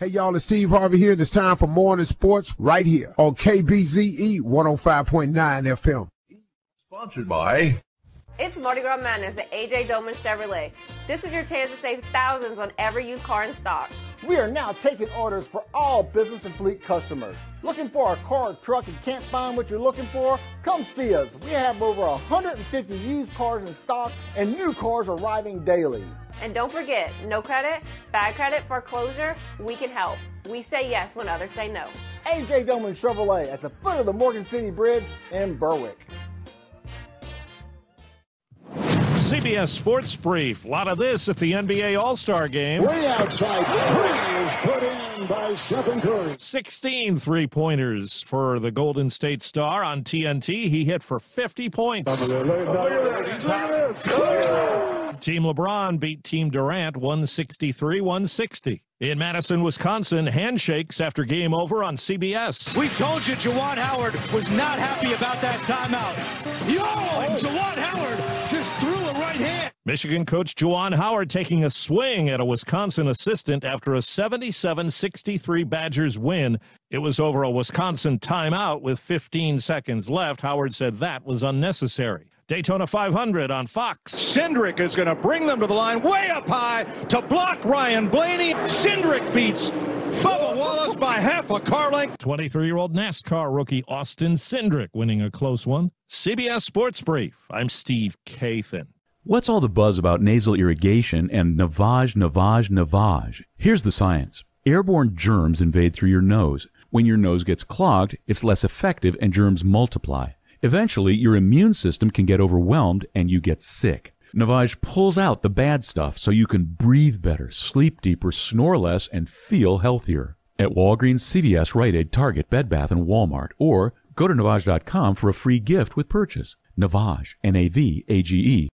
Hey y'all, it's Steve Harvey here, and it's time for morning sports right here on KBZE 105.9 FM. Sponsored by It's Mardi Gras Madness at AJ Doman Chevrolet. This is your chance to save thousands on every used car in stock. We are now taking orders for all business and fleet customers. Looking for a car or truck and can't find what you're looking for? Come see us. We have over 150 used cars in stock and new cars arriving daily. And don't forget, no credit, bad credit, foreclosure, we can help. We say yes when others say no. AJ Doman Chevrolet at the foot of the Morgan City Bridge in Berwick. CBS Sports Brief. A lot of this at the NBA All Star game. Way outside three is put in by Stephen Curry. 16 three pointers for the Golden State Star on TNT. He hit for 50 points. Look at this. Look at this. Team LeBron beat Team Durant 163 160. In Madison, Wisconsin, handshakes after game over on CBS. We told you Juwan Howard was not happy about that timeout. Yo, and Juwan Michigan coach Juwan Howard taking a swing at a Wisconsin assistant after a 77 63 Badgers win. It was over a Wisconsin timeout with 15 seconds left. Howard said that was unnecessary. Daytona 500 on Fox. Cindric is going to bring them to the line way up high to block Ryan Blaney. Cindric beats Bubba Wallace by half a car length. 23 year old NASCAR rookie Austin Cindric winning a close one. CBS Sports Brief. I'm Steve Kathan. What's all the buzz about nasal irrigation and navage, navage, navage? Here's the science. Airborne germs invade through your nose. When your nose gets clogged, it's less effective and germs multiply. Eventually, your immune system can get overwhelmed and you get sick. Navage pulls out the bad stuff so you can breathe better, sleep deeper, snore less, and feel healthier. At Walgreens, CVS, Rite Aid, Target, Bed Bath, and Walmart, or go to Navage.com for a free gift with purchase. Navage, N-A-V-A-G-E